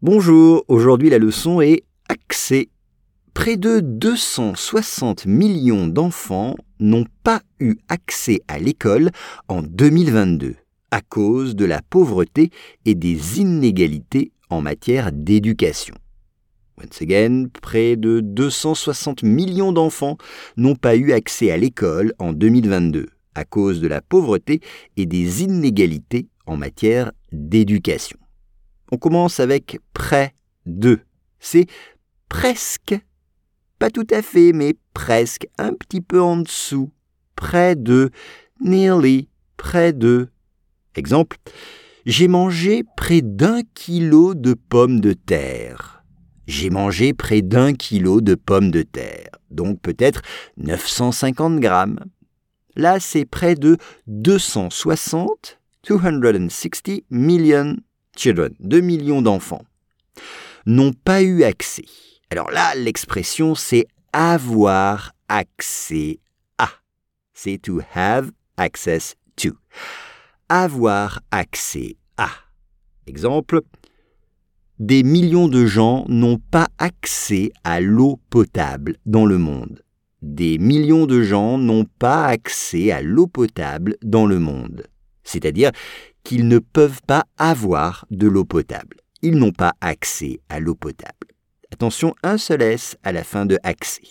Bonjour, aujourd'hui la leçon est accès. Près de 260 millions d'enfants n'ont pas eu accès à l'école en 2022 à cause de la pauvreté et des inégalités en matière d'éducation. Once again, près de 260 millions d'enfants n'ont pas eu accès à l'école en 2022 à cause de la pauvreté et des inégalités en matière d'éducation. On commence avec près de. C'est presque, pas tout à fait, mais presque, un petit peu en dessous. Près de, nearly, près de. Exemple, j'ai mangé près d'un kilo de pommes de terre. J'ai mangé près d'un kilo de pommes de terre, donc peut-être 950 grammes. Là, c'est près de 260, 260 millions children, 2 millions d'enfants, n'ont pas eu accès. Alors là, l'expression c'est avoir accès à. C'est to have access to. Avoir accès à. Exemple, des millions de gens n'ont pas accès à l'eau potable dans le monde. Des millions de gens n'ont pas accès à l'eau potable dans le monde. C'est-à-dire qu'ils ne peuvent pas avoir de l'eau potable. Ils n'ont pas accès à l'eau potable. Attention, un seul S à la fin de accès.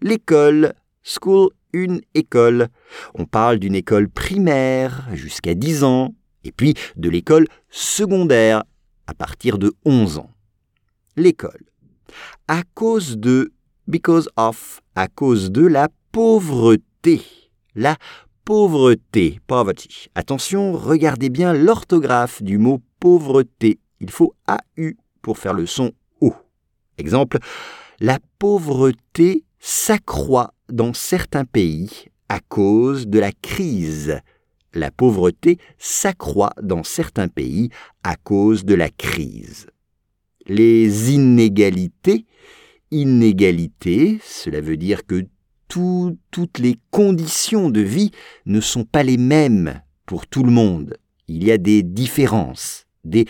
L'école, school, une école. On parle d'une école primaire jusqu'à 10 ans, et puis de l'école secondaire à partir de 11 ans. L'école. À cause de, because of, à cause de la pauvreté. La pauvreté, poverty. Attention, regardez bien l'orthographe du mot pauvreté. Il faut AU pour faire le son O. Exemple, la pauvreté s'accroît dans certains pays à cause de la crise. La pauvreté s'accroît dans certains pays à cause de la crise. Les inégalités, inégalités, cela veut dire que toutes les conditions de vie ne sont pas les mêmes pour tout le monde. Il y a des différences, des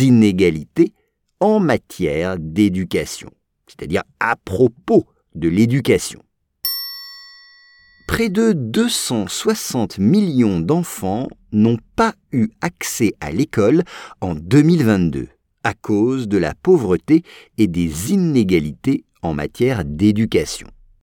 inégalités en matière d'éducation, c'est-à-dire à propos de l'éducation. Près de 260 millions d'enfants n'ont pas eu accès à l'école en 2022 à cause de la pauvreté et des inégalités en matière d'éducation.